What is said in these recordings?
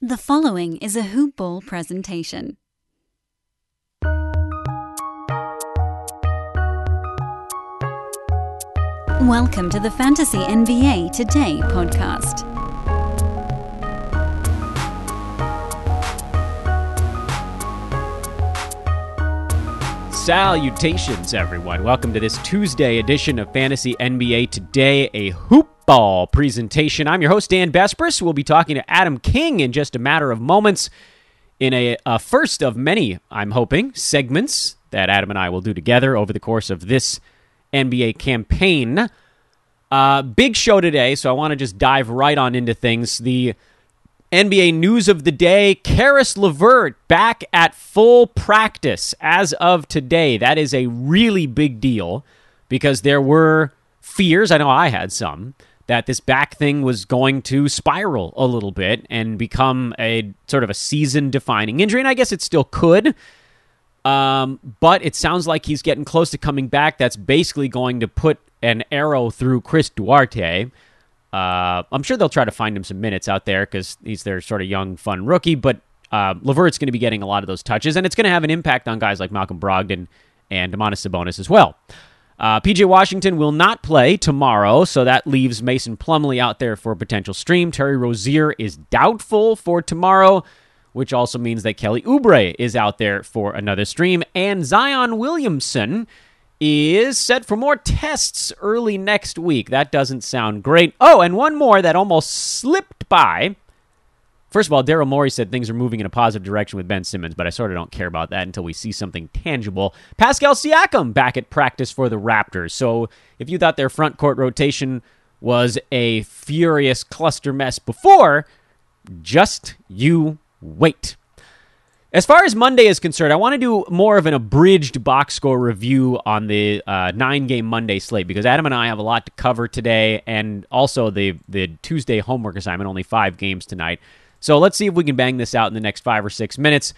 The following is a Hoop Ball presentation. Welcome to the Fantasy NBA Today podcast. Salutations, everyone. Welcome to this Tuesday edition of Fantasy NBA Today, a hoop ball presentation. I'm your host, Dan Besbris. We'll be talking to Adam King in just a matter of moments in a, a first of many, I'm hoping, segments that Adam and I will do together over the course of this NBA campaign. Uh, big show today, so I want to just dive right on into things. The NBA news of the day Caris LeVert back at full practice as of today. That is a really big deal because there were fears, I know I had some, that this back thing was going to spiral a little bit and become a sort of a season defining injury. And I guess it still could. Um, but it sounds like he's getting close to coming back. That's basically going to put an arrow through Chris Duarte. Uh, I'm sure they'll try to find him some minutes out there because he's their sort of young, fun rookie. But uh, going to be getting a lot of those touches, and it's going to have an impact on guys like Malcolm Brogdon and Domantas Sabonis as well. Uh, PJ Washington will not play tomorrow, so that leaves Mason Plumlee out there for a potential stream. Terry Rozier is doubtful for tomorrow, which also means that Kelly Oubre is out there for another stream. And Zion Williamson is set for more tests early next week. That doesn't sound great. Oh, and one more that almost slipped by. First of all, Daryl Morey said things are moving in a positive direction with Ben Simmons, but I sort of don't care about that until we see something tangible. Pascal Siakam back at practice for the Raptors. So if you thought their front court rotation was a furious cluster mess before, just you wait. As far as Monday is concerned, I want to do more of an abridged box score review on the uh, nine game Monday slate because Adam and I have a lot to cover today, and also the the Tuesday homework assignment, only five games tonight. So let's see if we can bang this out in the next five or six minutes.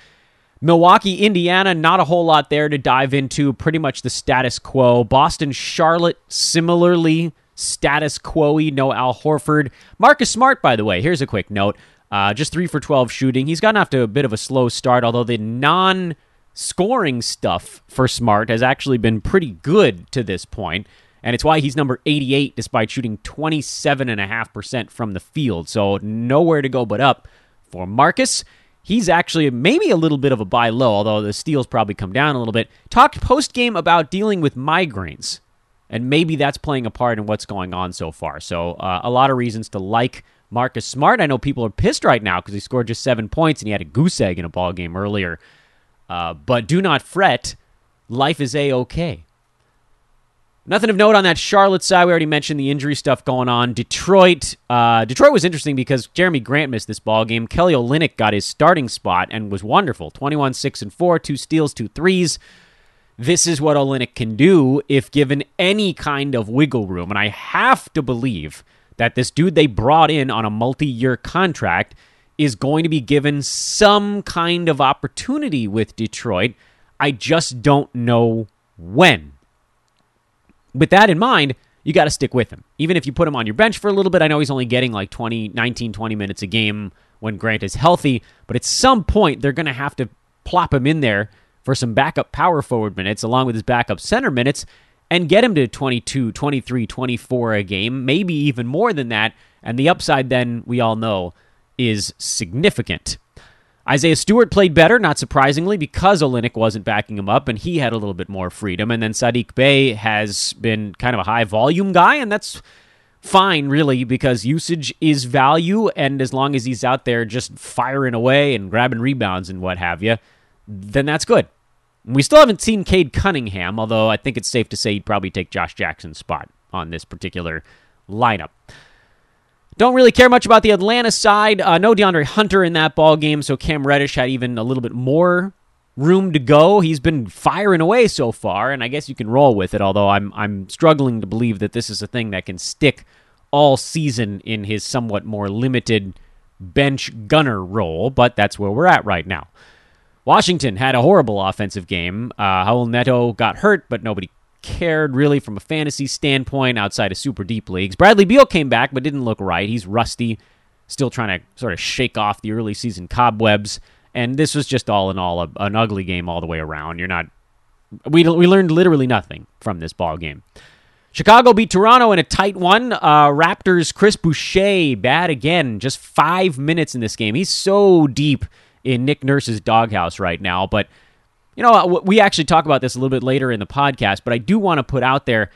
Milwaukee, Indiana, not a whole lot there to dive into. Pretty much the status quo. Boston, Charlotte, similarly status quo No Al Horford. Marcus Smart, by the way, here's a quick note. Uh, just three for 12 shooting. He's gotten off to a bit of a slow start, although the non scoring stuff for Smart has actually been pretty good to this point and it's why he's number 88 despite shooting 27.5% from the field. So nowhere to go but up for Marcus. He's actually maybe a little bit of a buy low, although the steals probably come down a little bit. Talked post game about dealing with migraines, and maybe that's playing a part in what's going on so far. So uh, a lot of reasons to like Marcus Smart. I know people are pissed right now because he scored just seven points and he had a goose egg in a ball game earlier. Uh, but do not fret. Life is a okay. Nothing of note on that Charlotte side. We already mentioned the injury stuff going on. Detroit. Uh, Detroit was interesting because Jerami Grant missed this ball game. Kelly Olynyk got his starting spot and was wonderful. 21, 6, and 4, two steals, two threes. This is what Olynyk can do if given any kind of wiggle room. And I have to believe that this dude they brought in on a multi year contract is going to be given some kind of opportunity with Detroit. I just don't know when with that in mind, you got to stick with him. Even if you put him on your bench for a little bit, I know he's only getting like 20, 19, 20 minutes a game when Grant is healthy, but at some point they're going to have to plop him in there for some backup power forward minutes along with his backup center minutes and get him to 22, 23, 24 a game, maybe even more than that. And the upside then, we all know, is significant. Isaiah Stewart played better, not surprisingly, because Olynyk wasn't backing him up and he had a little bit more freedom. And then Saddiq Bey has been kind of a high volume guy, and that's fine, really, because usage is value. And as long as he's out there just firing away and grabbing rebounds and what have you, then that's good. We still haven't seen Cade Cunningham, although I think it's safe to say he'd probably take Josh Jackson's spot on this particular lineup. Don't really care much about the Atlanta side. Uh, no DeAndre Hunter in that ball game, so Cam Reddish had even a little bit more room to go. He's been firing away so far, and I guess you can roll with it. Although I'm I'm struggling to believe that this is a thing that can stick all season in his somewhat more limited bench gunner role. But that's where we're at right now. Washington had a horrible offensive game. Uh, Raul Neto got hurt, but nobody cared really from a fantasy standpoint outside of super deep leagues. Bradley Beal came back but didn't look right. He's rusty. still trying to sort of shake off the early season cobwebs. And this was just all in all a, an ugly game all the way around. You're not. We we learned literally nothing from this ball game. Chicago beat Toronto in a tight one. Uh, Raptors Chris Boucher bad again. Just five minutes in this game. He's so deep in Nick Nurse's doghouse right now. But you know, we actually talk about this a little bit later in the podcast. But I do want to put out there,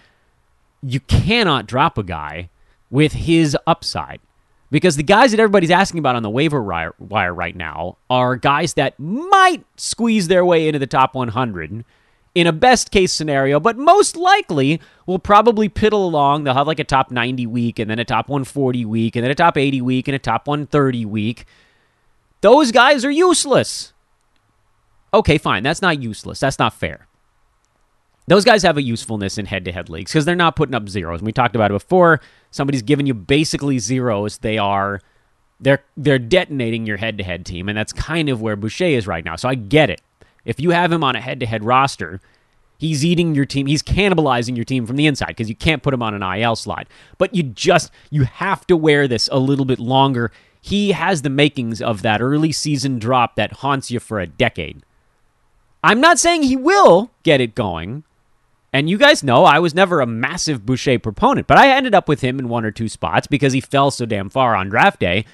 you cannot drop a guy with his upside. Because the guys that everybody's asking about on the waiver wire right now are guys that might squeeze their way into the top 100 in a best case scenario, but most likely will probably piddle along. They'll have like a top 90 week and then a top 140 week and then a top 80 week and a top 130 week. Those guys are useless. Okay, fine. That's not useless. That's not fair. Those guys have a usefulness in head to head leagues because they're not putting up zeros. And we talked about it before. Somebody's giving you basically zeros. They are they're they're detonating your head to head team, and that's kind of where Boucher is right now. So I get it. If you have him on a head to head roster, he's eating your team. He's cannibalizing your team from the inside because you can't put him on an IL slide. But you just you have to wear this a little bit longer. He has the makings of that early season drop that haunts you for a decade. I'm not saying he will get it going. And you guys know I was never a massive Boucher proponent, but I ended up with him in one or two spots because he fell so damn far on draft day.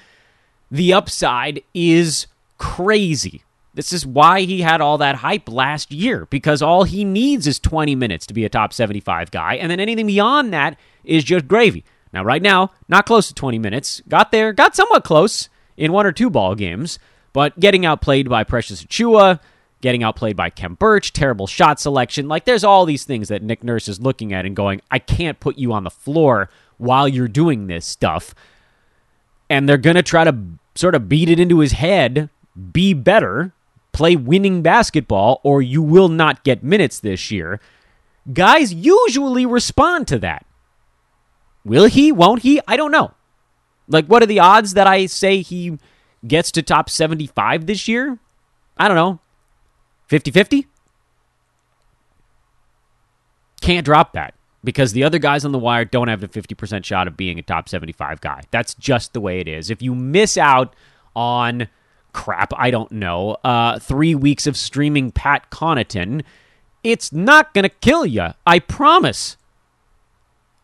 The upside is crazy. This is why he had all that hype last year because all he needs is 20 minutes to be a top 75 guy, and then anything beyond that is just gravy. Now, right now, not close to 20 minutes. Got there, got somewhat close in one or two ball games, but getting outplayed by Precious Achiuwa, getting outplayed by Khem Birch, terrible shot selection. Like, there's all these things that Nick Nurse is looking at and going, I can't put you on the floor while you're doing this stuff. And they're going to try to sort of beat it into his head, be better, play winning basketball or you will not get minutes this year. Guys usually respond to that. Will he? Won't he? I don't know. Like, what are the odds that I say he gets to top 75 this year? I don't know. 50 50? Can't drop that because the other guys on the wire don't have the 50% shot of being a top 75 guy. That's just the way it is. If you miss out on crap, I don't know, uh, three weeks of streaming Pat Connaughton, it's not going to kill you. I promise.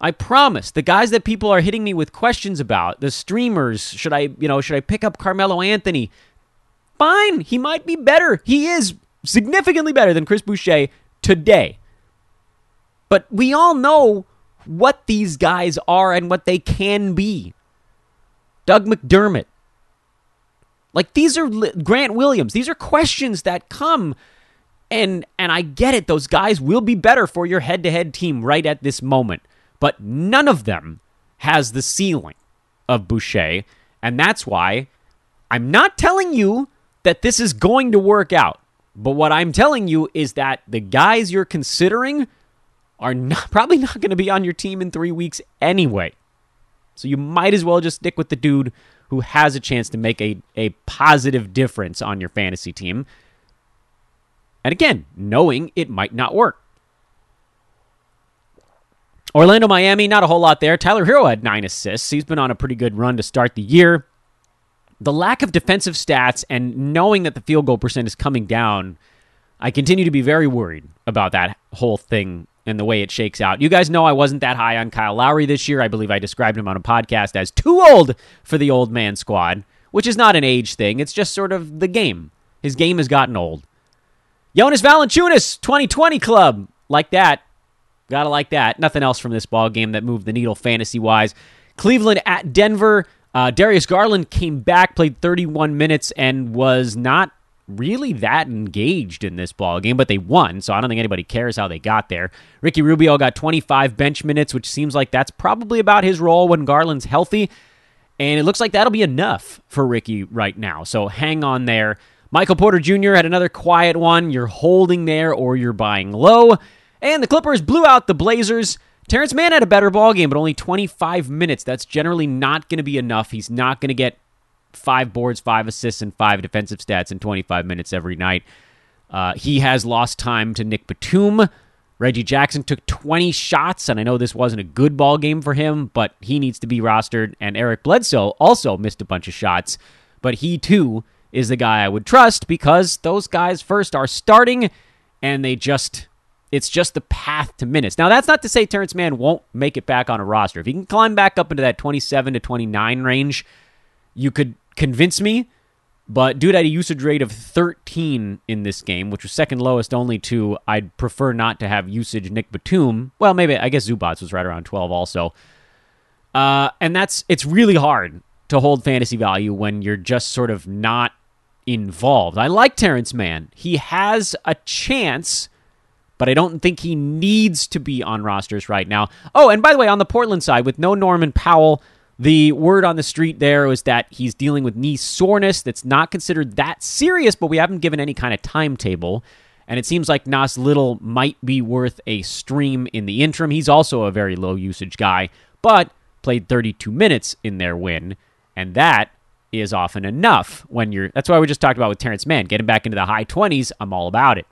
I promise. The guys that people are hitting me with questions about, the streamers, should I, you know, should I pick up Carmelo Anthony? Fine, he might be better. He is significantly better than Chris Boucher today. But we all know what these guys are and what they can be. Doug McDermott, like these are Grant Williams. These are questions that come and and I get it. Those guys will be better for your head-to-head team right at this moment, but none of them has the ceiling of Boucher, and that's why I'm not telling you that this is going to work out. But what I'm telling you is that the guys you're considering are not, probably not going to be on your team in 3 weeks anyway. So you might as well just stick with the dude who has a chance to make a, a positive difference on your fantasy team. And again, knowing it might not work. Orlando, Miami, not a whole lot there. Tyler Herro had nine assists. He's been on a pretty good run to start the year. The lack of defensive stats and knowing that the field goal percent is coming down, I continue to be very worried about that whole thing and the way it shakes out. You guys know I wasn't that high on Kyle Lowry this year. I believe I described him on a podcast as too old for the old man squad, which is not an age thing. It's just sort of the game. His game has gotten old. Jonas Valanciunas, 2020 club. Like that. Gotta like that. Nothing else from this ball game that moved the needle fantasy wise. Cleveland at Denver. Uh, Darius Garland came back, played 31 minutes, and was not really that engaged in this ball game, but they won, so I don't think anybody cares how they got there. Ricky Rubio got 25 bench minutes, which seems like that's probably about his role when Garland's healthy, and it looks like that'll be enough for Ricky right now. So hang on there. Michael Porter Jr. had another quiet one. You're holding there or you're buying low. And the Clippers blew out the Blazers. Terance Mann had a better ball game, but only 25 minutes. That's generally not going to be enough. He's not going to get five boards, five assists, and five defensive stats in 25 minutes every night. Uh, he has lost time to Nic Batum. Reggie Jackson took 20 shots, and I know this wasn't a good ball game for him, but he needs to be rostered. And Eric Bledsoe also missed a bunch of shots, but he too is the guy I would trust because those guys first are starting, and they just it's just the path to minutes. Now that's not to say Terance Mann won't make it back on a roster. If he can climb back up into that 27 to 29 range, you could convince me but dude had a usage rate of 13 in this game, which was second lowest only to I'd prefer not to have usage Nic Batum. Well, maybe I guess Zubac was right around 12 also. Uh, and that's it's really hard to hold fantasy value when you're just sort of not involved. I like Terance Mann. He has a chance, but I don't think he needs to be on rosters right now. Oh, and by the way, on the Portland side, with no Norman Powell, the word on the street there was that he's dealing with knee soreness that's not considered that serious, but we haven't given any kind of timetable. And it seems like Nas Little might be worth a stream in the interim. He's also a very low usage guy, but played 32 minutes in their win. And that is often enough when you're. That's why we just talked about with Terance Mann. Getting back into the high 20s, I'm all about it.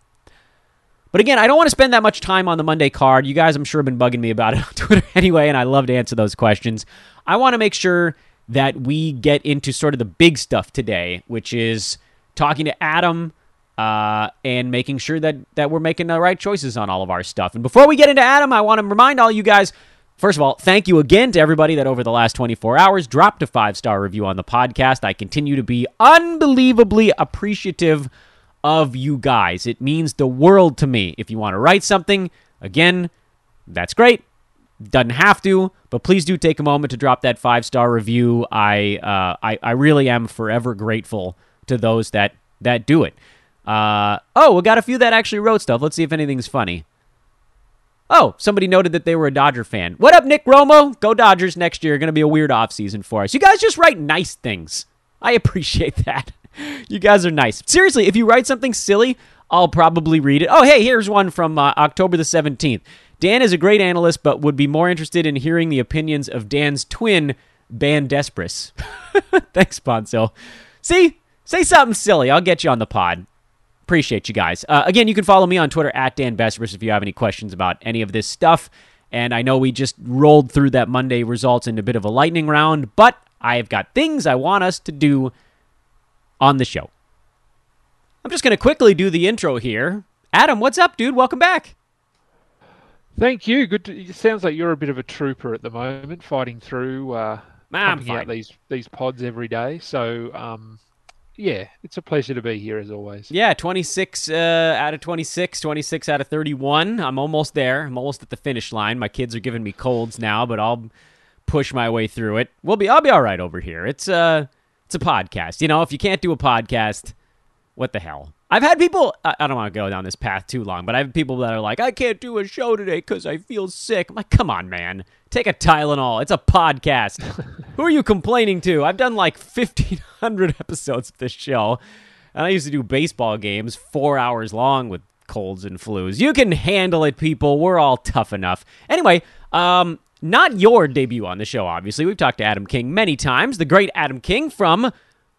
But again, I don't want to spend that much time on the Monday card. You guys, I'm sure, have been bugging me about it on Twitter anyway, and I love to answer those questions. I want to make sure that we get into sort of the big stuff today, which is talking to Adam uh, and making sure that that we're making the right choices on all of our stuff. And before we get into Adam, I want to remind all you guys. First of all, thank you again to everybody that over the last 24 hours dropped a five star review on the podcast. I continue to be unbelievably appreciative of you guys. It means the world to me. If you want to write something, again, that's great. Doesn't have to, but please do take a moment to drop that five star review. I, uh, I I really am forever grateful to those that that do it. Uh, oh, we got a few that actually wrote stuff. Let's see if anything's funny. Oh, somebody noted that they were a Dodger fan. What up, Nick Romo? Go Dodgers next year. Going to be a weird offseason for us. You guys just write nice things. I appreciate that. You guys are nice. Seriously, if you write something silly, I'll probably read it. Oh, hey, here's one from uh, October the 17th. Dan is a great analyst, but would be more interested in hearing the opinions of Dan's twin, Ban Despris. Thanks, Ponzo. See? Say something silly. I'll get you on the pod. Appreciate you guys. Uh, again, you can follow me on Twitter at Dan Besbris if you have any questions about any of this stuff. And I know we just rolled through that Monday results in a bit of a lightning round, but I have got things I want us to do on the show. I'm just going to quickly do the intro here. Adam, what's up, dude? Welcome back. Thank you. Good. To, it sounds like you're a bit of a trooper at the moment, fighting through, uh, pumping out these these pods every day. So, um, yeah, it's a pleasure to be here as always. Yeah, 26 uh, out of 26, 26 out of 31. I'm almost there. I'm almost at the finish line. My kids are giving me colds now, but I'll push my way through it. We'll be I'll be all right over here. It's uh it's a podcast. You know, if you can't do a podcast, what the hell? I've had people I don't want to go down this path too long, but I have people that are like, "I can't do a show today cuz I feel sick." I'm like, "Come on, man. Take a Tylenol. It's a podcast." Who are you complaining to? I've done like 1500 episodes of this show. And I used to do baseball games 4 hours long with colds and flus. You can handle it, people. We're all tough enough. Anyway, um not your debut on the show, obviously. We've talked to Adam King many times. The great Adam King from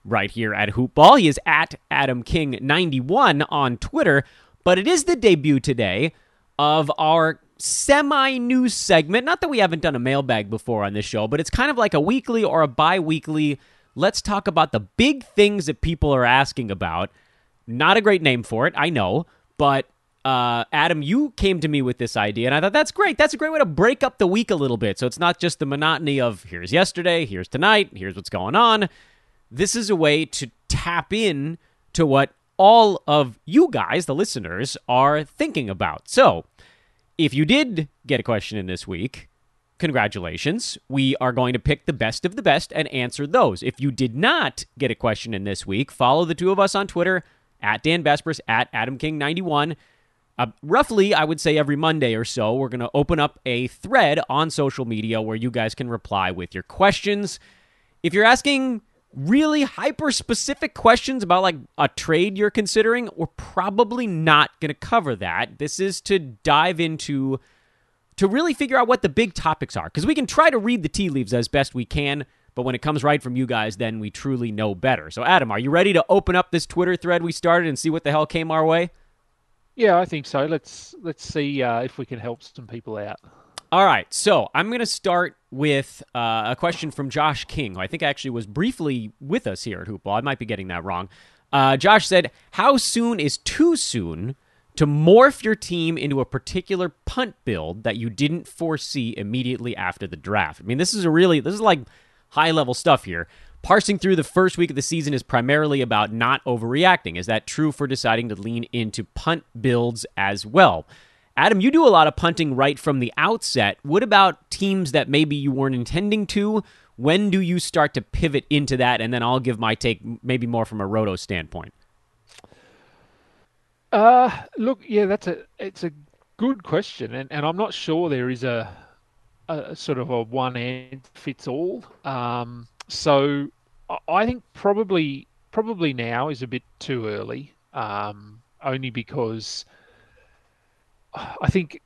right here at Hoopball. He is at Adam King 91 on Twitter, but it is the debut today of our semi news segment. Not that we haven't done a mailbag before on this show, but it's kind of like a weekly or a bi weekly. Let's talk about the big things that people are asking about. Not a great name for it, I know, but uh, Adam, you came to me with this idea, and I thought that's great. That's a great way to break up the week a little bit. So it's not just the monotony of here's yesterday, here's tonight, here's what's going on. This is a way to tap in to what all of you guys, the listeners, are thinking about. So if you did get a question in this week, congratulations. We are going to pick the best of the best and answer those. If you did not get a question in this week, follow the two of us on Twitter at Dan Besbris, at Adam King 91 uh, roughly, I would say every Monday or so, we're going to open up a thread on social media where you guys can reply with your questions. If you're asking really hyper specific questions about like a trade you're considering, we're probably not going to cover that. This is to dive into to really figure out what the big topics are because we can try to read the tea leaves as best we can, but when it comes right from you guys, then we truly know better. So, Adam, are you ready to open up this Twitter thread we started and see what the hell came our way? Yeah, I think so. Let's let's see uh, if we can help some people out. All right, so I'm going to start with uh, a question from Josh King, who I think actually was briefly with us here at Hoopball. I might be getting that wrong. Uh, Josh said, "How soon is too soon to morph your team into a particular punt build that you didn't foresee immediately after the draft?" I mean, this is a really this is like high level stuff here. Parsing through the first week of the season is primarily about not overreacting. Is that true for deciding to lean into punt builds as well? Adam, you do a lot of punting right from the outset. What about teams that maybe you weren't intending to? When do you start to pivot into that? And then I'll give my take, maybe more from a roto standpoint. Uh, look, yeah, that's a it's a good question, and, and I'm not sure there is a, a sort of a one answer fits all. Um, so I think probably probably now is a bit too early, um, only because I think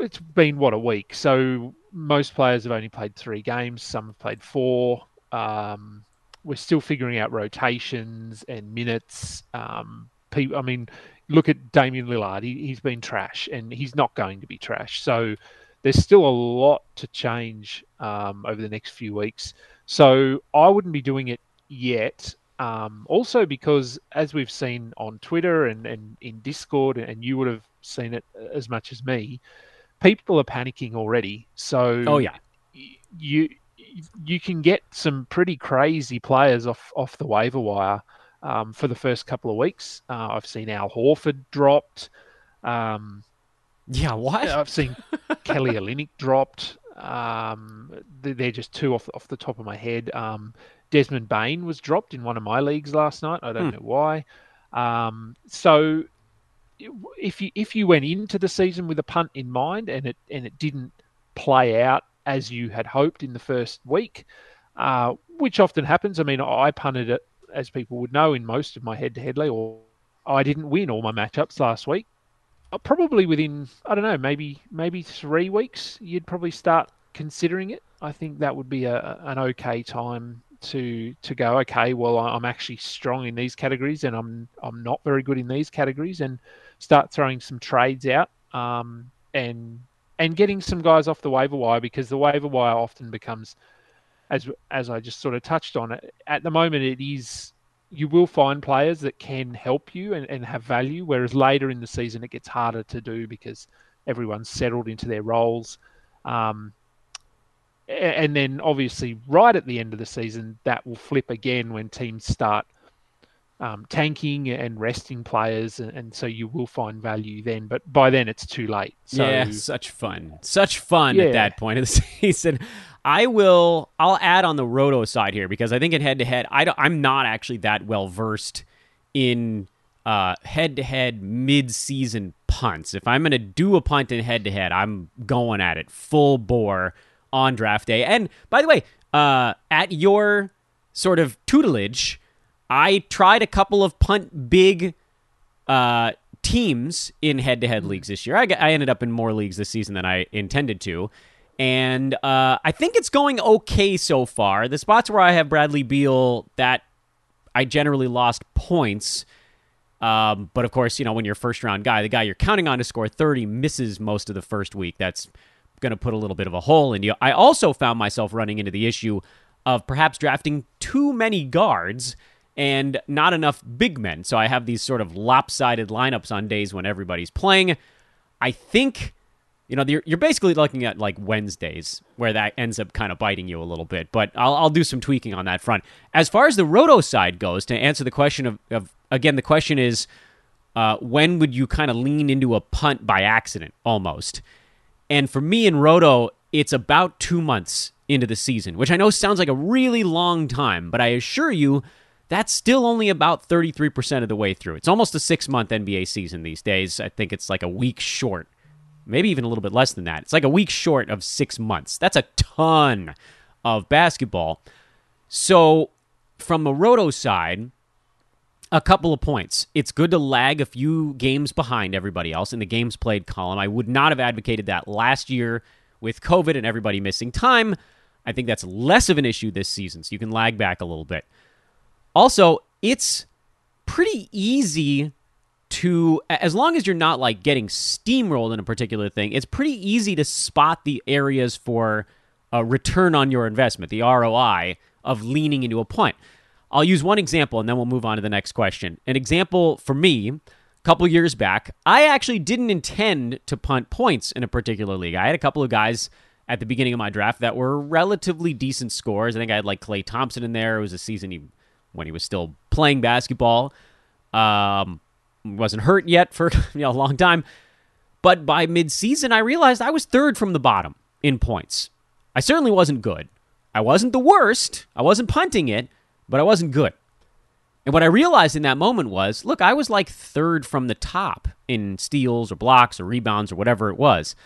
it's been what a week. So most players have only played three games. Some have played four. Um, we're still figuring out rotations and minutes. Um, people, I mean, look at Damian Lillard. He, he's been trash, and he's not going to be trash. So there's still a lot to change um, over the next few weeks. So I wouldn't be doing it yet. Um, also, because as we've seen on Twitter and, and in Discord, and you would have seen it as much as me, people are panicking already. So, oh yeah, you you can get some pretty crazy players off off the waiver wire um, for the first couple of weeks. Uh, I've seen Al Horford dropped. Um, yeah, what? I've seen Kelly Olynyk dropped. Um, they're just two off off the top of my head. Um, Desmond Bane was dropped in one of my leagues last night. I don't hmm. know why. Um, so if you if you went into the season with a punt in mind and it and it didn't play out as you had hoped in the first week, uh, which often happens. I mean, I punted it as people would know in most of my head-to-head league, or I didn't win all my matchups last week. Uh, probably within I don't know, maybe maybe three weeks, you'd probably start considering it. I think that would be a, an okay time to to go. Okay, well, I'm actually strong in these categories, and I'm I'm not very good in these categories, and start throwing some trades out um, and and getting some guys off the waiver wire because the waiver wire often becomes as as I just sort of touched on it at the moment it is you will find players that can help you and, and have value whereas later in the season it gets harder to do because everyone's settled into their roles um, and then obviously right at the end of the season that will flip again when teams start um, tanking and resting players, and, and, so you will find value then. But by then, it's too late. So, yeah, such fun, such fun yeah. at that point of the season. I will. I'll add on the roto side here because I think in head to head, I am not actually that well versed in head to head mid season punts. If I'm going to do a punt in head to head, I'm going at it full bore on draft day. And by the way, uh, at your sort of tutelage I tried a couple of punt big uh, teams in head to head leagues this year. I, I, ended up in more leagues this season than I intended to. And uh, I think it's going okay so far. The spots where I have Bradley Beal, that I generally lost points. Um, but of course, you know, when you're first round guy, the guy you're counting on to score 30 misses most of the first week. That's going to put a little bit of a hole in you. I also found myself running into the issue of perhaps drafting too many guards and not enough big men. So I have these sort of lopsided lineups on days when everybody's playing. I think, you know, you're, you're basically looking at like Wednesdays where that ends up kind of biting you a little bit, but I'll, I'll do some tweaking on that front. As far as the roto side goes, to answer the question of, of again, the question is uh, when would you kind of lean into a punt by accident almost? And for me in roto, it's about two months into the season, which I know sounds like a really long time, but I assure you, that's still only about 33% of the way through. It's almost a six month NBA season these days. I think it's like a week short, maybe even a little bit less than that. It's like a week short of six months. That's a ton of basketball. So, from the roto side, a couple of points. It's good to lag a few games behind everybody else in the games played column. I would not have advocated that last year with COVID and everybody missing time. I think that's less of an issue this season, so you can lag back a little bit. Also, it's pretty easy to as long as you're not like getting steamrolled in a particular thing, it's pretty easy to spot the areas for a return on your investment, the ROI of leaning into a punt. I'll use one example and then we'll move on to the next question. An example for me, a couple years back, I actually didn't intend to punt points in a particular league. I had a couple of guys at the beginning of my draft that were relatively decent scores. I think I had like Klay Thompson in there. It was a season he, when he was still playing basketball. Um, wasn't hurt yet for you know, a long time. But by midseason, I realized I was third from the bottom in points. I certainly wasn't good. I wasn't the worst. I wasn't punting it, but I wasn't good. And what I realized in that moment was look, I was like third from the top in steals or blocks or rebounds or whatever it was.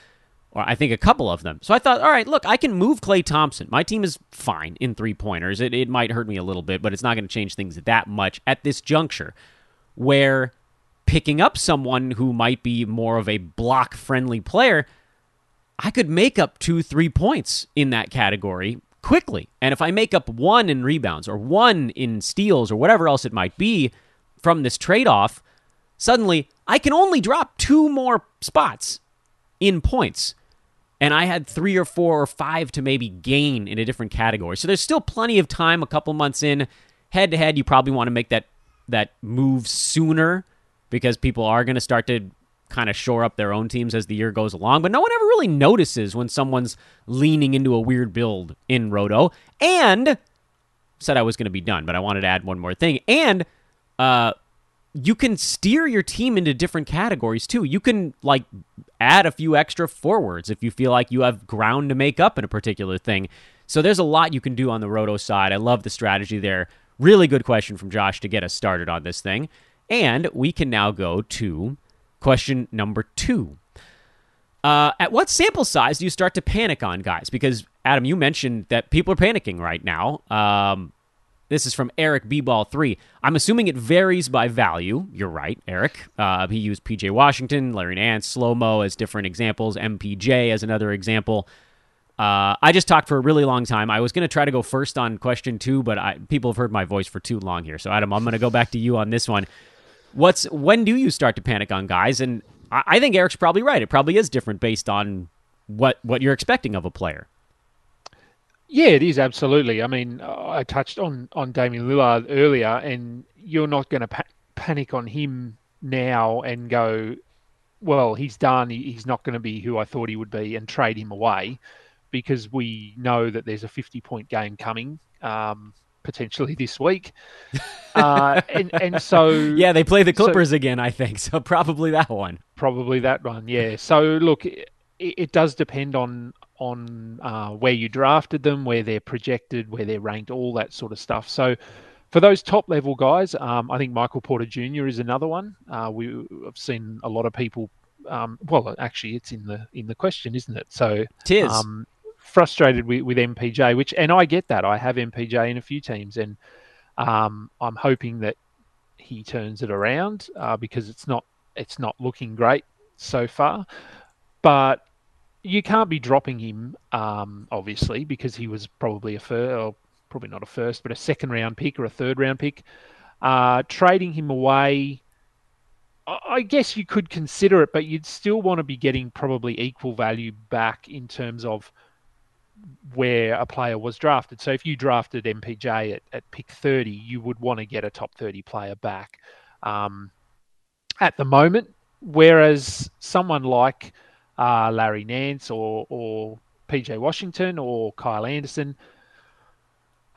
Or I think a couple of them. So I thought, all right, look, I can move Klay Thompson. My team is fine in three pointers. It, it might hurt me a little bit, but it's not going to change things that much at this juncture where picking up someone who might be more of a block friendly player, I could make up two, three points in that category quickly. And if I make up one in rebounds or one in steals or whatever else it might be from this trade off, suddenly I can only drop two more spots in points. And I had three or four or five to maybe gain in a different category. So there's still plenty of time, a couple months in. Head to head, you probably want to make that that move sooner because people are going to start to kind of shore up their own teams as the year goes along. But no one ever really notices when someone's leaning into a weird build in Roto. And said I was going to be done, but I wanted to add one more thing. And uh, you can steer your team into different categories too. You can like add a few extra forwards if you feel like you have ground to make up in a particular thing. So there's a lot you can do on the Roto side. I love the strategy there. Really good question from Josh to get us started on this thing. And we can now go to question number two. Uh, at what sample size do you start to panic on, guys? Because, Adam, you mentioned that people are panicking right now. Um, this is from Eric B Ball 3. I'm assuming it varies by value. You're right, Eric. Uh, he used PJ Washington, Larry Nance, Slow Mo as different examples, MPJ as another example. Uh, I just talked for a really long time. I was going to try to go first on question two, but I, people have heard my voice for too long here. So, Adam, I'm going to go back to you on this one. What's when do you start to panic on guys? And I, I think Eric's probably right. It probably is different based on what what you're expecting of a player. Yeah, it is absolutely. I mean, I touched on on Damian Lillard earlier, and you're not going to pa- panic on him now and go, well, he's done. He's not going to be who I thought he would be, and trade him away because we know that there's a 50 point game coming. Um, potentially this week. Uh, and, and so yeah, they play the Clippers so, again, I think. So probably that one. Probably that one. Yeah. So look, it, it does depend on on uh, where you drafted them, where they're projected, where they're ranked, all that sort of stuff. So for those top level guys, um, I think Michael Porter Jr. is another one. Uh, we have seen a lot of people. Um, well, actually, it's in the in the question, isn't it? So it is. Um, frustrated with, with MPJ, which and I get that. I have MPJ in a few teams, and um, I'm hoping that he turns it around uh, because it's not it's not looking great so far. But you can't be dropping him, um, obviously, because he was probably a first, probably not a first, but a second round pick or a third round pick. Uh, trading him away, I guess you could consider it, but you'd still want to be getting probably equal value back in terms of where a player was drafted. So if you drafted MPJ at, at pick 30, you would want to get a top 30 player back um, at the moment. Whereas someone like uh, Larry Nance or, or PJ Washington or Kyle Anderson,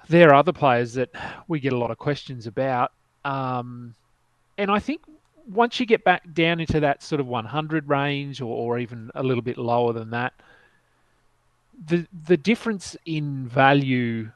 there are other players that we get a lot of questions about. Um, and I think once you get back down into that sort of 100 range or, or even a little bit lower than that, the the difference in value,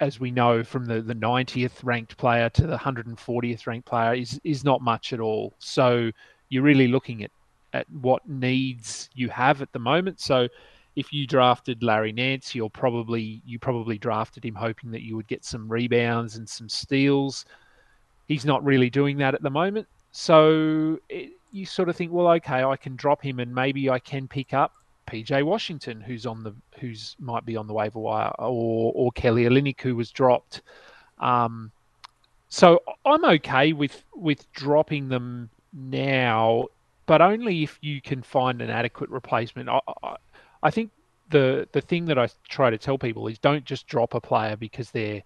as we know from the, the 90th ranked player to the 140th ranked player, is is not much at all. So you're really looking at at what needs you have at the moment. So if you drafted Larry Nance, you're probably you probably drafted him hoping that you would get some rebounds and some steals. He's not really doing that at the moment. So it, you sort of think, well, okay, I can drop him and maybe I can pick up PJ Washington, who's on the who's might be on the waiver wire, or or Kelly Olynyk, who was dropped. Um, so I'm okay with with dropping them now, but only if you can find an adequate replacement. I, I, I think the the thing that I try to tell people is don't just drop a player because they're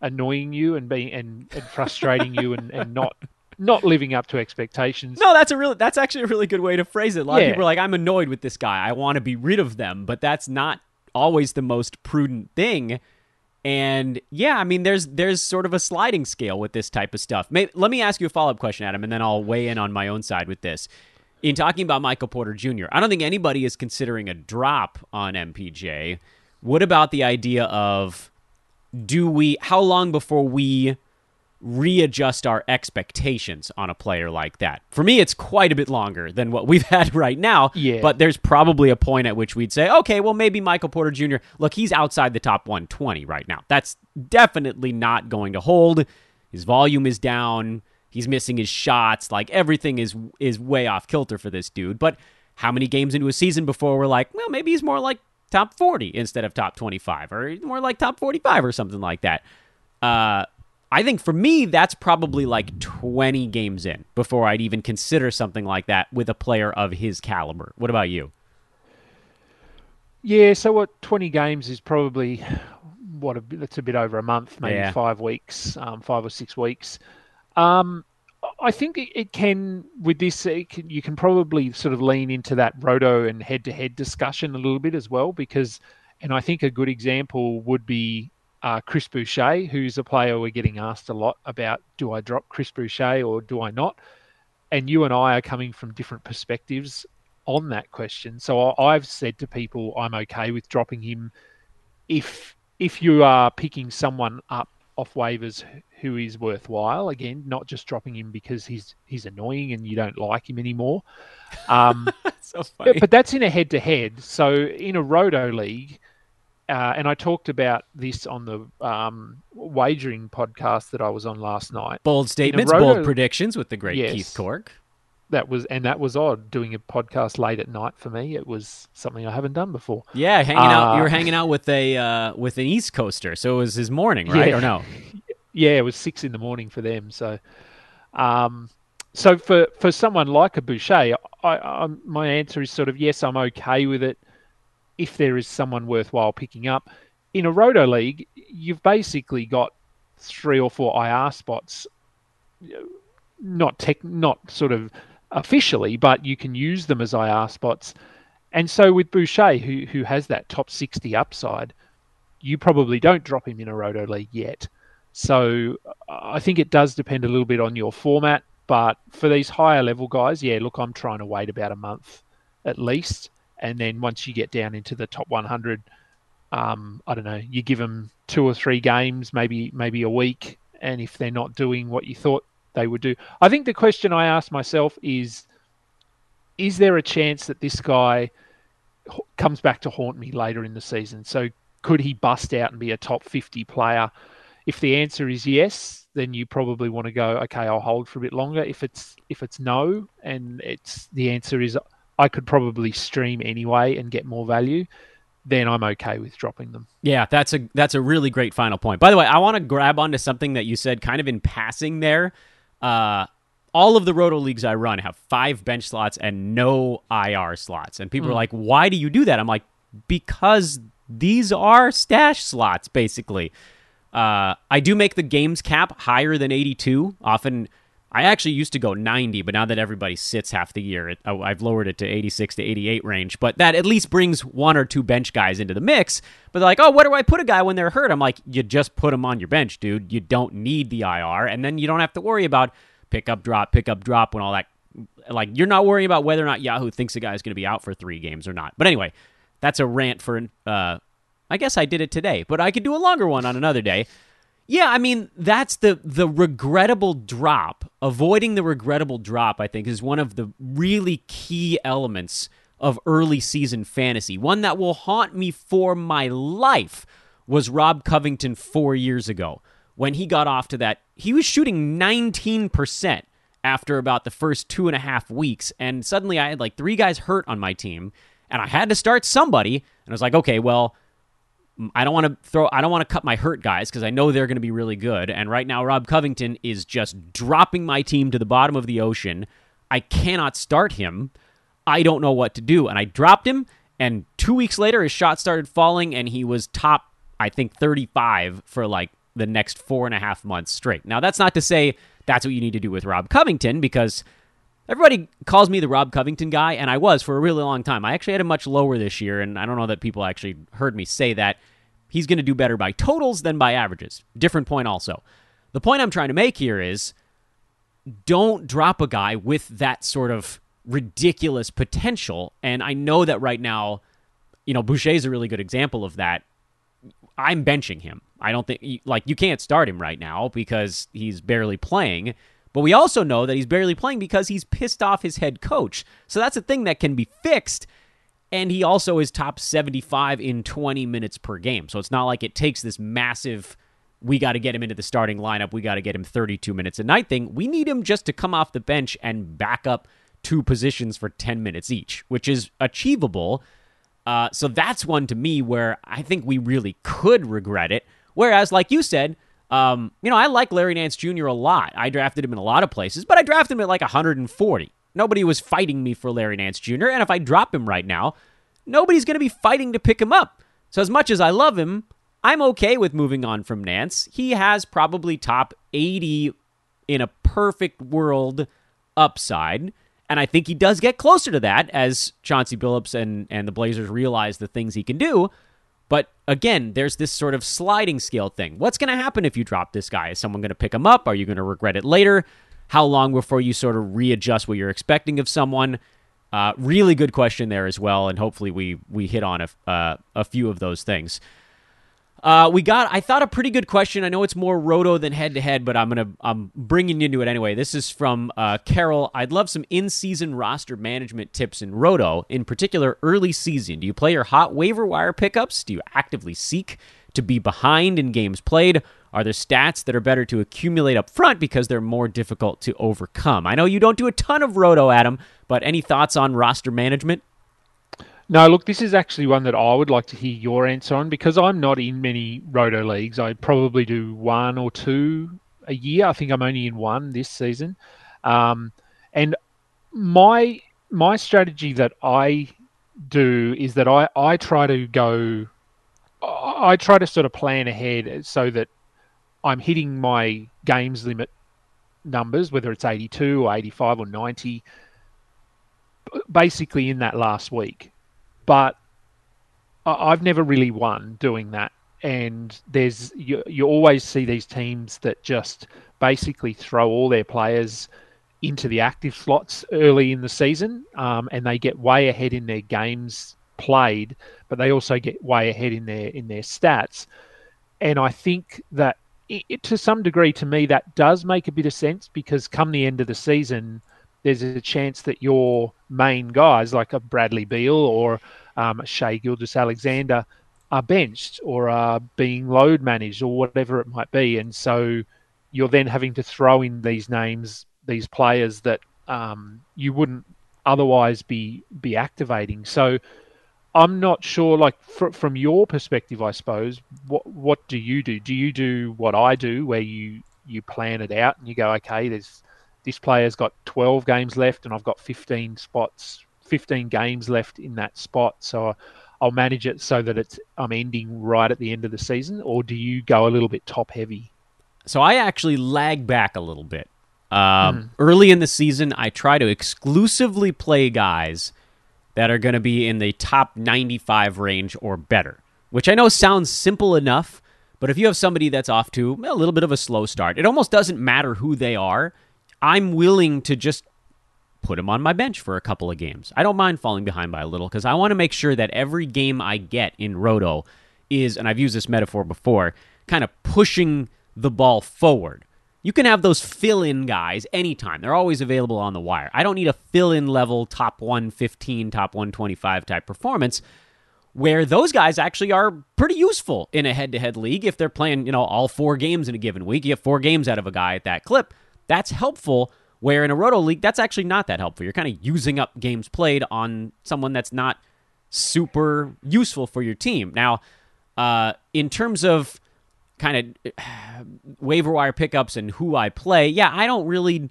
annoying you and being and, and frustrating you and, and not not living up to expectations. No, that's a really that's actually a really good way to phrase it. A lot Yeah. of people are like, I'm annoyed with this guy. I want to be rid of them, but that's not always the most prudent thing. And yeah, I mean, there's there's sort of a sliding scale with this type of stuff. May, let me ask you a follow up question, Adam, and then I'll weigh in on my own side with this. In talking about Michael Porter Jr., I don't think anybody is considering a drop on MPJ. What about the idea of do we? How long before we readjust our expectations on a player like that. For me, it's quite a bit longer than what we've had right now. Yeah. But there's probably a point at which we'd say, okay, well, maybe Michael Porter Jr., look, he's outside the top 120 right now. That's definitely not going to hold. His volume is down. He's missing his shots. Like everything is is way off kilter for this dude. But how many games into a season before we're like, well, maybe he's more like top 40 instead of top 25 or more like top 45 or something like that. Uh, I think for me, that's probably like 20 games in before I'd even consider something like that with a player of his caliber. What about you? Yeah, so what? Twenty games is probably what? A, bit- that's a bit over a month, maybe Yeah. five weeks, um, five or six weeks. Um, I think it, it can with this. It can, you can probably sort of lean into that roto and head-to-head discussion a little bit as well, because, and I think a good example would be uh, Chris Boucher, who's a player we're getting asked a lot about. Do I drop Chris Boucher or do I not? And you and I are coming from different perspectives on that question. So I've said to people, I'm okay with dropping him if if you are picking someone up off waivers who is worthwhile. Again, not just dropping him because he's he's annoying and you don't like him anymore. Um, so but, but that's in a head to head. So in a roto league, uh, and I talked about this on the um, wagering podcast that I was on last night. Bold statements, roto- bold predictions with the great Yes. Keith Cork. That was and that was odd doing a podcast late at night for me. It was something I haven't done before. Yeah, hanging out. You Uh, were hanging out with a uh, with an East Coaster, so it was his morning, right? Yeah. Or no? yeah, it was six in the morning for them. So, um, so for for someone like a Boucher, I, I, my answer is sort of yes, I'm okay with it if there is someone worthwhile picking up. In a roto league, you've basically got three or four IR spots, not tech, not sort of officially, but you can use them as IR spots. And so with Boucher, who who has that top sixty upside, you probably don't drop him in a roto league yet. So I think it does depend a little bit on your format. But for these higher level guys, yeah, look, I'm trying to wait about a month at least. And then once you get down into the top 100, um, I don't know, you give them two or three games, maybe maybe a week. And if they're not doing what you thought they would do, I think the question I ask myself is, is there a chance that this guy comes back to haunt me later in the season? So could he bust out and be a top 50 player? If the answer is yes, then you probably want to go, okay, I'll hold for a bit longer. If it's if it's no, and it's the answer is I could probably stream anyway and get more value, then I'm okay with dropping them. Yeah, that's a that's a really great final point. By the way, I want to grab onto something that you said kind of in passing there. Uh, all of the roto leagues I run have five bench slots and no IR slots, and people are like, "Why do you do that?" I'm like, "Because these are stash slots, basically." Uh, I do make the games cap higher than 82. Often, I actually used to go 90, but now that everybody sits half the year, it, I- I've lowered it to 86 to 88 range. But that at least brings one or two bench guys into the mix. But they're like, oh, where do I put a guy when they're hurt? I'm like, you just put him on your bench, dude. You don't need the IR, and then you don't have to worry about pick up, drop, pick up, drop when all that. Like, you're not worrying about whether or not Yahoo thinks a is going to be out for three games or not. But anyway, that's a rant for. Uh, I guess I did it today, but I could do a longer one on another day. Yeah, I mean that's the the regrettable drop. Avoiding the regrettable drop, I think, is one of the really key elements of early season fantasy. One that will haunt me for my life was Rob Covington four years ago when he got off to that. He was shooting nineteen percent after about the first two and a half weeks, and suddenly I had like three guys hurt on my team, and I had to start somebody. And I was like, okay, well. I don't want to throw. I don't want to cut my hurt guys because I know they're going to be really good. And right now, Rob Covington is just dropping my team to the bottom of the ocean. I cannot start him. I don't know what to do. And I dropped him, and two weeks later, his shot started falling, and he was top, I think, 35 for like the next four and a half months straight. Now, that's not to say that's what you need to do with Rob Covington because everybody calls me the Rob Covington guy, and I was for a really long time. I actually had him much lower this year, and I don't know that people actually heard me say that. He's going to do better by totals than by averages. Different point, also. The point I'm trying to make here is don't drop a guy with that sort of ridiculous potential. And I know that right now, you know, Boucher is a really good example of that. I'm benching him. I don't think, like, you can't start him right now because he's barely playing. But we also know that he's barely playing because he's pissed off his head coach. So that's a thing that can be fixed. And he also is top 75 in 20 minutes per game. So it's not like it takes this massive, we got to get him into the starting lineup, we got to get him 32 minutes a night thing. We need him just to come off the bench and back up two positions for 10 minutes each, which is achievable. Uh, so that's one to me where I think we really could regret it. Whereas, like you said, um, you know, I like Larry Nance Jr. a lot. I drafted him in a lot of places, but I drafted him at like 140. Nobody was fighting me for Larry Nance Jr., and if I drop him right now, nobody's going to be fighting to pick him up. So, as much as I love him, I'm okay with moving on from Nance. He has probably top 80 in a perfect world upside. And I think he does get closer to that as Chauncey Billups and, and the Blazers realize the things he can do. But again, there's this sort of sliding scale thing. What's going to happen if you drop this guy? Is someone going to pick him up? Are you going to regret it later? How long before you sort of readjust what you're expecting of someone? Uh, really good question there as well, and hopefully we we hit on a, uh, a few of those things. Uh, we got, I thought, a pretty good question. I know it's more roto than head to head, but I'm gonna, I'm bringing you into it anyway. This is from uh, Carol. I'd love some in-season roster management tips in roto, in particular early season. Do you play your hot waiver wire pickups? Do you actively seek to be behind in games played? Are there stats that are better to accumulate up front because they're more difficult to overcome? I know you don't do a ton of roto, Adam, but any thoughts on roster management? No, look, this is actually one that I would like to hear your answer on because I'm not in many roto leagues. I probably do one or two a year. I think I'm only in one this season. Um, and my my strategy that I do is that I, I try to go I try to sort of plan ahead so that I'm hitting my games limit numbers, whether it's 82 or 85 or 90, basically in that last week but I've never really won doing that. And there's you, you always see these teams that just basically throw all their players into the active slots early in the season, um, and they get way ahead in their games played, but they also get way ahead in their in their stats. And I think that it, to some degree, to me, that does make a bit of sense because come the end of the season, there's a chance that your main guys, like a Bradley Beal or um, Shai Gilgeous-Alexander, are benched or are being load managed or whatever it might be. And so you're then having to throw in these names, these players that um, you wouldn't otherwise be be activating. So I'm not sure. Like fr- from your perspective, I suppose, what what do you do? Do you do what I do, where you you plan it out and you go, okay, there's this player's got 12 games left and I've got 15 spots, 15 games left in that spot. So I'll manage it so that it's I'm ending right at the end of the season, or do you go a little bit top heavy? So I actually lag back a little bit. Um, mm. Early in the season, I try to exclusively play guys that are going to be in the top 95 range or better, which I know sounds simple enough, but if you have somebody that's off to a little bit of a slow start, it almost doesn't matter who they are I'm willing to just put him on my bench for a couple of games. I don't mind falling behind by a little because I want to make sure that every game I get in Roto is, and I've used this metaphor before, kind of pushing the ball forward. You can have those fill in guys anytime. They're always available on the wire. I don't need a fill in level top 115, top 125 type performance where those guys actually are pretty useful in a head to head league if they're playing, you know, all four games in a given week. You have four games out of a guy at that clip. That's helpful. Where in a roto league, that's actually not that helpful. You're kind of using up games played on someone that's not super useful for your team. Now, uh, in terms of kind of waiver wire pickups and who I play, yeah, I don't really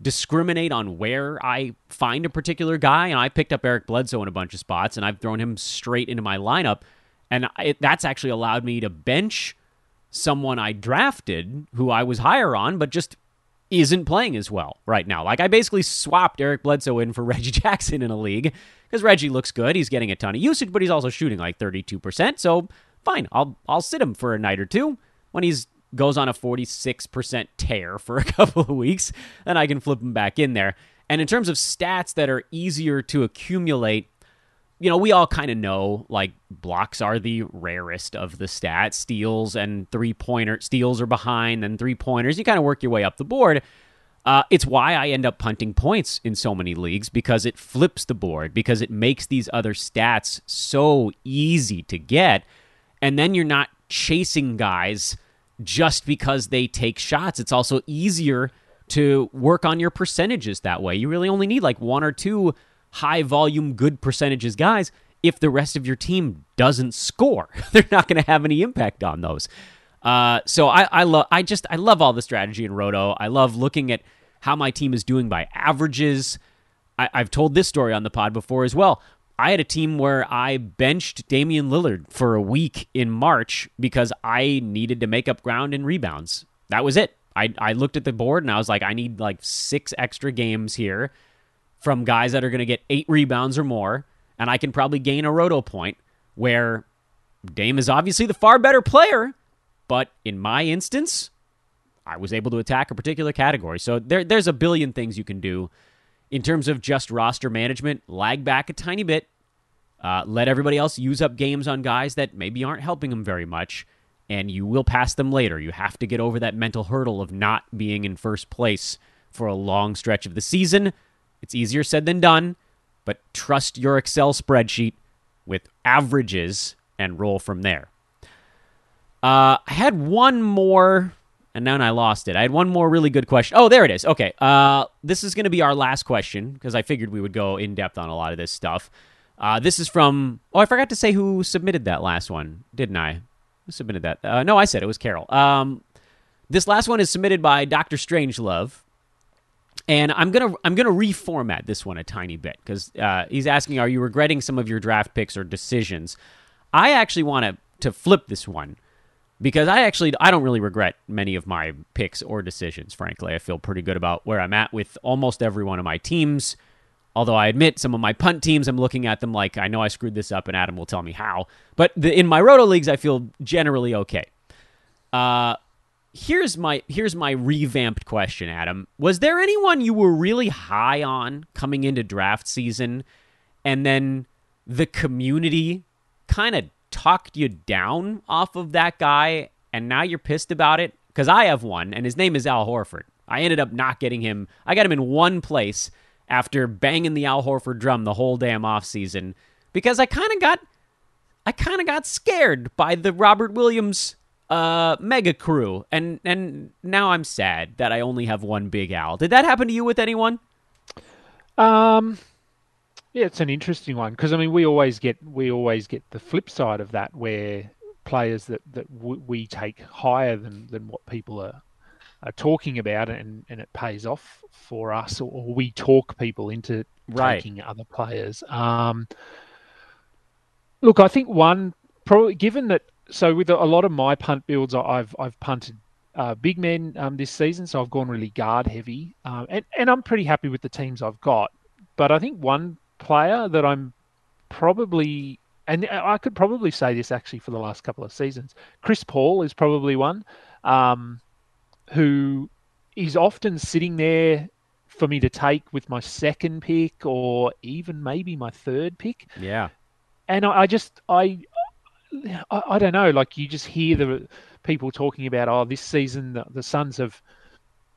discriminate on where I find a particular guy. And I picked up Eric Bledsoe in a bunch of spots, and I've thrown him straight into my lineup. And it, that's actually allowed me to bench someone I drafted who I was higher on, but just isn't playing as well right now. Like I basically swapped Eric Bledsoe in for Reggie Jackson in a league because Reggie looks good. He's getting a ton of usage, but he's also shooting like 32%. So fine, I'll I'll sit him for a night or two when he's goes on a 46% tear for a couple of weeks, then I can flip him back in there. And in terms of stats that are easier to accumulate, you know, we all kind of know like blocks are the rarest of the stats. Steals and three pointer steals are behind, then three pointers. You kind of work your way up the board. Uh, it's why I end up punting points in so many leagues because it flips the board, because it makes these other stats so easy to get. And then you're not chasing guys just because they take shots. It's also easier to work on your percentages that way. You really only need like one or two high volume, good percentages guys. If the rest of your team doesn't score, they're not going to have any impact on those. Uh, so I, I love, I just, I love all the strategy in Roto. I love looking at how my team is doing by averages. I, I've told this story on the pod before as well. I had a team where I benched Damian Lillard for a week in March because I needed to make up ground in rebounds. That was it. I, I looked at the board and I was like, I need like six extra games here from guys that are going to get eight rebounds or more, and I can probably gain a roto point where Dame is obviously the far better player, but in my instance, I was able to attack a particular category. So there, there's a billion things you can do in terms of just roster management, lag back a tiny bit. Uh, let everybody else use up games on guys that maybe aren't helping them very much, and you will pass them later. You have to get over that mental hurdle of not being in first place for a long stretch of the season. It's easier said than done, but trust your Excel spreadsheet with averages and roll from there. Uh, I had one more and then I lost it. I had one more really good question. Oh, there it is. Okay. Uh, this is going to be our last question because I figured we would go in depth on a lot of this stuff. Uh, this is from. Oh, I forgot to say who submitted that last one, didn't I? Who submitted that? Uh, no, I said it was Carol. Um, this last one is submitted by Doctor Strangelove, and I'm gonna I'm gonna reformat this one a tiny bit because uh, he's asking, "Are you regretting some of your draft picks or decisions?" I actually want to to flip this one because I actually I don't really regret many of my picks or decisions. Frankly, I feel pretty good about where I'm at with almost every one of my teams. Although I admit some of my punt teams, I'm looking at them like I know I screwed this up, and Adam will tell me how. But the, in my roto leagues, I feel generally okay. Uh, here's my here's my revamped question, Adam. Was there anyone you were really high on coming into draft season, and then the community kind of talked you down off of that guy and now you're pissed about it? Because I have one, and his name is Al Horford. I ended up not getting him. I got him in one place after banging the Al Horford drum the whole damn offseason because I kind of got I kind of got scared by the Robert Williams uh, mega crew, and and now I'm sad that I only have one Big Al. Did that happen to you with anyone? Um, yeah, it's an interesting one because I mean we always get we always get the flip side of that where players that that w- we take higher than than what people are are talking about and and it pays off for us or, or we talk people into right. taking other players. Um, look, I think one probably given that so with a lot of my punt builds, I've I've punted uh, big men um, this season, so I've gone really guard heavy, um, and and I'm pretty happy with the teams I've got. But I think one player that I'm probably, and I could probably say this actually for the last couple of seasons. Chris Paul is probably one um, who is often sitting there for me to take with my second pick or even maybe my third pick. Yeah. And I, I just, I, I, I, don't know, like you just hear the people talking about, oh, this season the, the Suns have,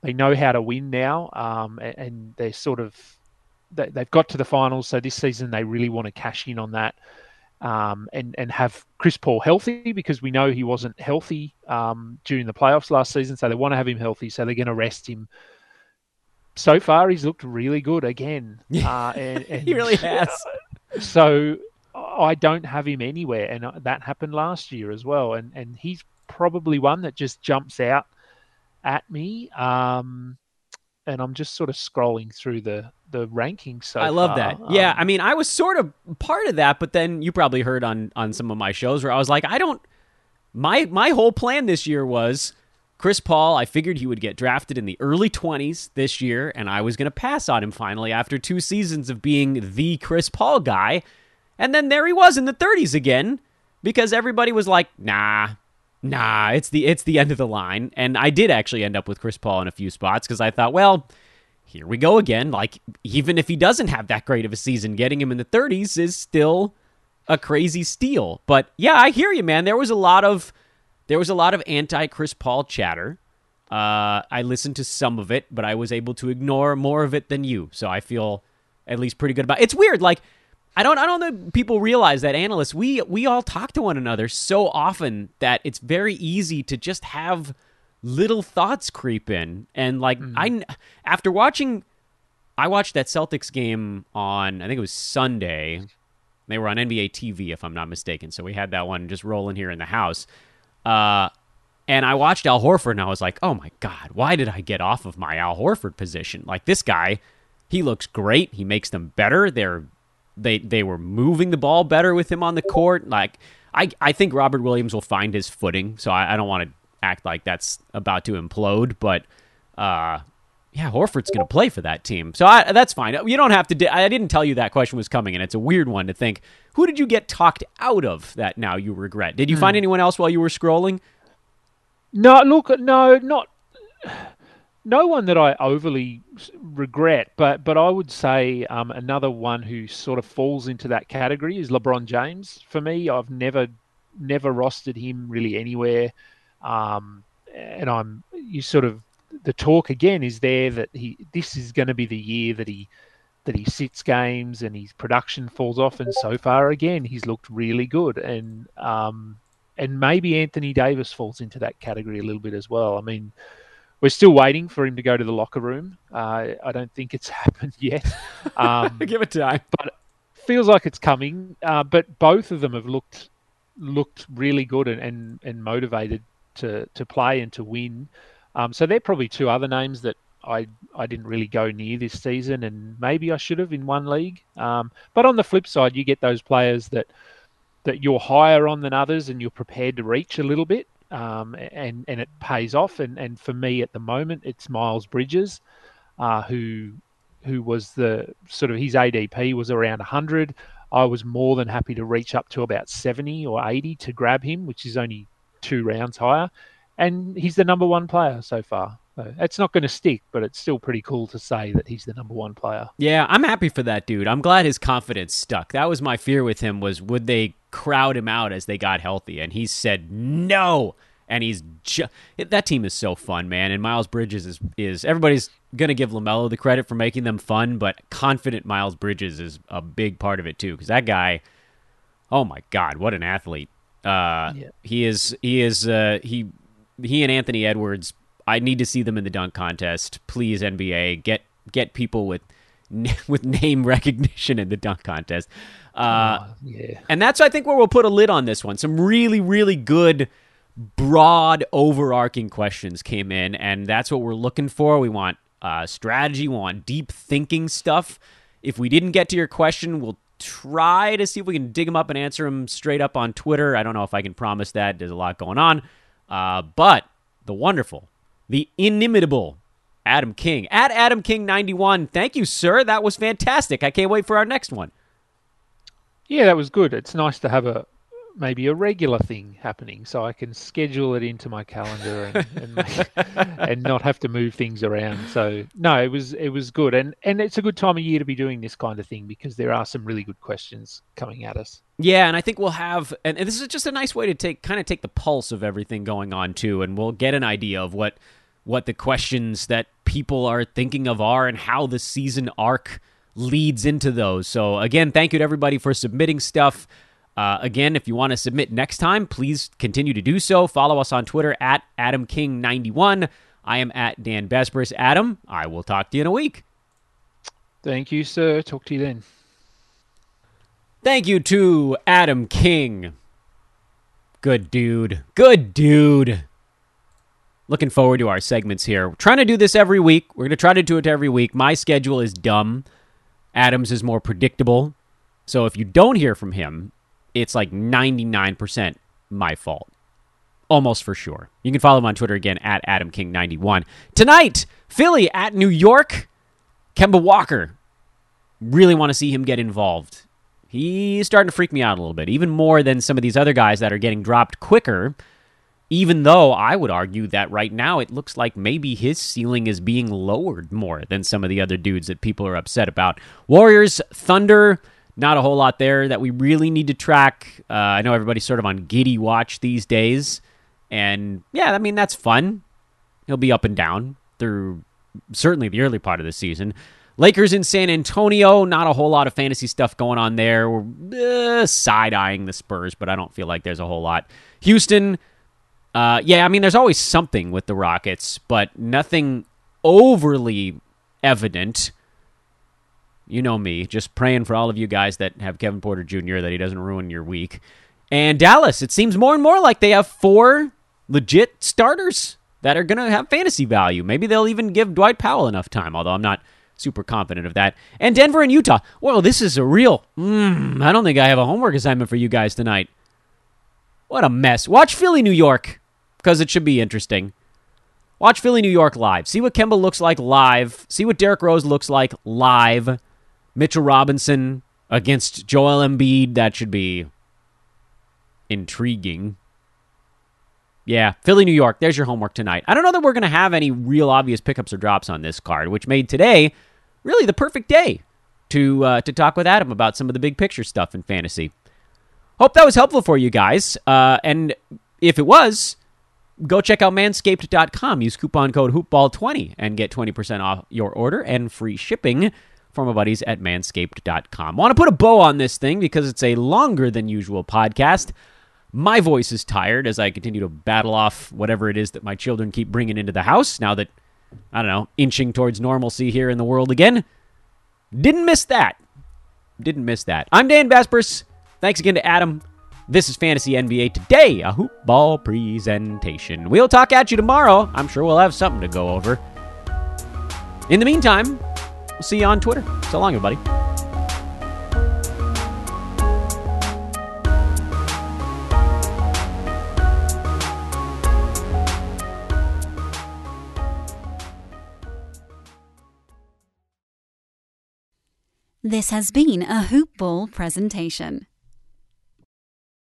they know how to win now, um, and, and they're sort of they, have got to the finals, so this season they really want to cash in on that um, and and have Chris Paul healthy because we know he wasn't healthy um, during the playoffs last season, so they want to have him healthy, so they're going to rest him. So far, he's looked really good again. Uh, and, and he really has. So I don't have him anywhere, and uh, that happened last year as well. And and he's probably one that just jumps out at me. Um, and I'm just sort of scrolling through the the rankings. So I love far. that. Yeah, Um, I mean, I was sort of part of that, but then you probably heard on on some of my shows where I was like, I don't. My my whole plan this year was Chris Paul. I figured he would get drafted in the early twenties this year, and I was going to pass on him finally after two seasons of being the Chris Paul guy, and then there he was in the thirties again because everybody was like, nah. Nah, it's the it's the end of the line, and I did actually end up with Chris Paul in a few spots because I thought, well, here we go again. Like, even if he doesn't have that great of a season, getting him in the 30s is still a crazy steal. But yeah, I hear you, man. There was a lot of there was a lot of anti Chris Paul chatter. Uh, I listened to some of it, but I was able to ignore more of it than you. So I feel at least pretty good about. It. It's weird, like. I don't. I don't know. People realize that analysts we we all talk to one another so often that it's very easy to just have little thoughts creep in. And like I, after watching, I watched that Celtics game on I think it was Sunday. They were on NBA TV, if I'm not mistaken. So we had that one just rolling here in the house. Uh, and I watched Al Horford, and I was like, oh my god, why did I get off of my Al Horford position? Like this guy, he looks great. He makes them better. They're they they were moving the ball better with him on the court. Like I I think Robert Williams will find his footing. So I, I don't want to act like that's about to implode, but uh, yeah, Horford's going to play for that team. So I, that's fine. You don't have to. Di- I didn't tell you that question was coming, and it's a weird one to think. Who did you get talked out of that now you regret? Did you find anyone else while you were scrolling? No, look, no, not no one that I overly regret, but but I would say um, another one who sort of falls into that category is LeBron James. For me, I've never never rostered him really anywhere, um, and I'm you sort of the talk again is there that he this is going to be the year that he that he sits games and his production falls off, and so far again he's looked really good and. Um, and maybe Anthony Davis falls into that category a little bit as well. I mean, we're still waiting for him to go to the locker room. Uh, I don't think it's happened yet. Um, Give it time. But feels like it's coming, uh, but both of them have looked looked really good and, and, and motivated to, to play and to win. Um, so they're probably two other names that I I didn't really go near this season, and maybe I should have in one league. Um, but on the flip side, you get those players that that you're higher on than others, and you're prepared to reach a little bit, um, and and it pays off. And and for me at the moment, it's Miles Bridges, uh, who who was the sort of his ADP was around 100. I was more than happy to reach up to about 70 or 80 to grab him, which is only two rounds higher. And he's the number one player so far. So it's not going to stick, but it's still pretty cool to say that he's the number one player. Yeah, I'm happy for that dude. I'm glad his confidence stuck. That was my fear with him was would they crowd him out as they got healthy and he said no. And he's ju- that team is so fun, man. And Miles Bridges is is everybody's going to give LaMelo the credit for making them fun, but confident Miles Bridges is a big part of it too cuz that guy oh my god, what an athlete. Uh Yeah. he is he is uh he he and Anthony Edwards I need to see them in the dunk contest. Please NBA get get people with with name recognition in the dunk contest. Uh, Oh, yeah. and that's I think where we'll put a lid on this one. Some really really good broad overarching questions came in and that's what we're looking for. We want uh, strategy, we want deep thinking stuff. If we didn't get to your question, we'll try to see if we can dig them up and answer them straight up on Twitter. I don't know if I can promise that. There's a lot going on. Uh, but the wonderful, the inimitable Adam King at Adam King 91. Thank you, sir. That was fantastic. I can't wait for our next one. Yeah, that was good. It's nice to have a maybe a regular thing happening, so I can schedule it into my calendar and and, make, and not have to move things around. So no, it was it was good, and and it's a good time of year to be doing this kind of thing because there are some really good questions coming at us. Yeah, and I think we'll have, and, and this is just a nice way to take kind of take the pulse of everything going on too, and we'll get an idea of what what the questions that people are thinking of are and how the season arc leads into those. So again, thank you to everybody for submitting stuff. Uh, again, if you want to submit next time, please continue to do so. Follow us on Twitter at AdamKing91. I am at Dan Besbris. Adam, I will talk to you in a week. Thank you, sir. Talk to you then. Thank you to Adam King. Good dude. Good dude. Looking forward to our segments here. We're trying to do this every week. We're going to try to do it every week. My schedule is dumb. Adams is more predictable. So if you don't hear from him, it's like 99% my fault. Almost for sure. You can follow him on Twitter again at AdamKing91. Tonight, Philly at New York. Kemba Walker. Really want to see him get involved. He's starting to freak me out a little bit, even more than some of these other guys that are getting dropped quicker even though I would argue that right now it looks like maybe his ceiling is being lowered more than some of the other dudes that people are upset about. Warriors, Thunder, not a whole lot there that we really need to track. Uh, I know everybody's sort of on Giddey watch these days. And yeah, I mean, that's fun. He'll be up and down through certainly the early part of the season. Lakers in San Antonio, not a whole lot of fantasy stuff going on there. We're uh, side eyeing the Spurs, but I don't feel like there's a whole lot. Houston, uh, yeah, I mean, there's always something with the Rockets, but nothing overly evident. You know me, just praying for all of you guys that have Kevin Porter Jr. that he doesn't ruin your week. And Dallas, it seems more and more like they have four legit starters that are going to have fantasy value. Maybe they'll even give Dwight Powell enough time, although I'm not super confident of that. And Denver and Utah. Well, this is a real. Mm, I don't think I have a homework assignment for you guys tonight. What a mess. Watch Philly, New York, because it should be interesting. Watch Philly, New York live. See what Kemba looks like live. See what Derrick Rose looks like live. Mitchell Robinson against Joel Embiid. That should be intriguing. Yeah, Philly, New York. There's your homework tonight. I don't know that we're going to have any real obvious pickups or drops on this card, which made today really the perfect day to uh, to talk with Adam about some of the big picture stuff in fantasy. Hope that was helpful for you guys. Uh, and if it was, go check out manscaped.com. Use coupon code hoopball20 and get 20% off your order and free shipping from my buddies at manscaped.com. Want to put a bow on this thing because it's a longer than usual podcast. My voice is tired as I continue to battle off whatever it is that my children keep bringing into the house now that, I don't know, inching towards normalcy here in the world again. Didn't miss that. Didn't miss that. I'm Dan Besbris. Thanks again to Adam. This is Fantasy NBA Today, a hoop ball presentation. We'll talk at you tomorrow. I'm sure we'll have something to go over. In the meantime, we'll see you on Twitter. So long, everybody. This has been a Hoop Ball presentation.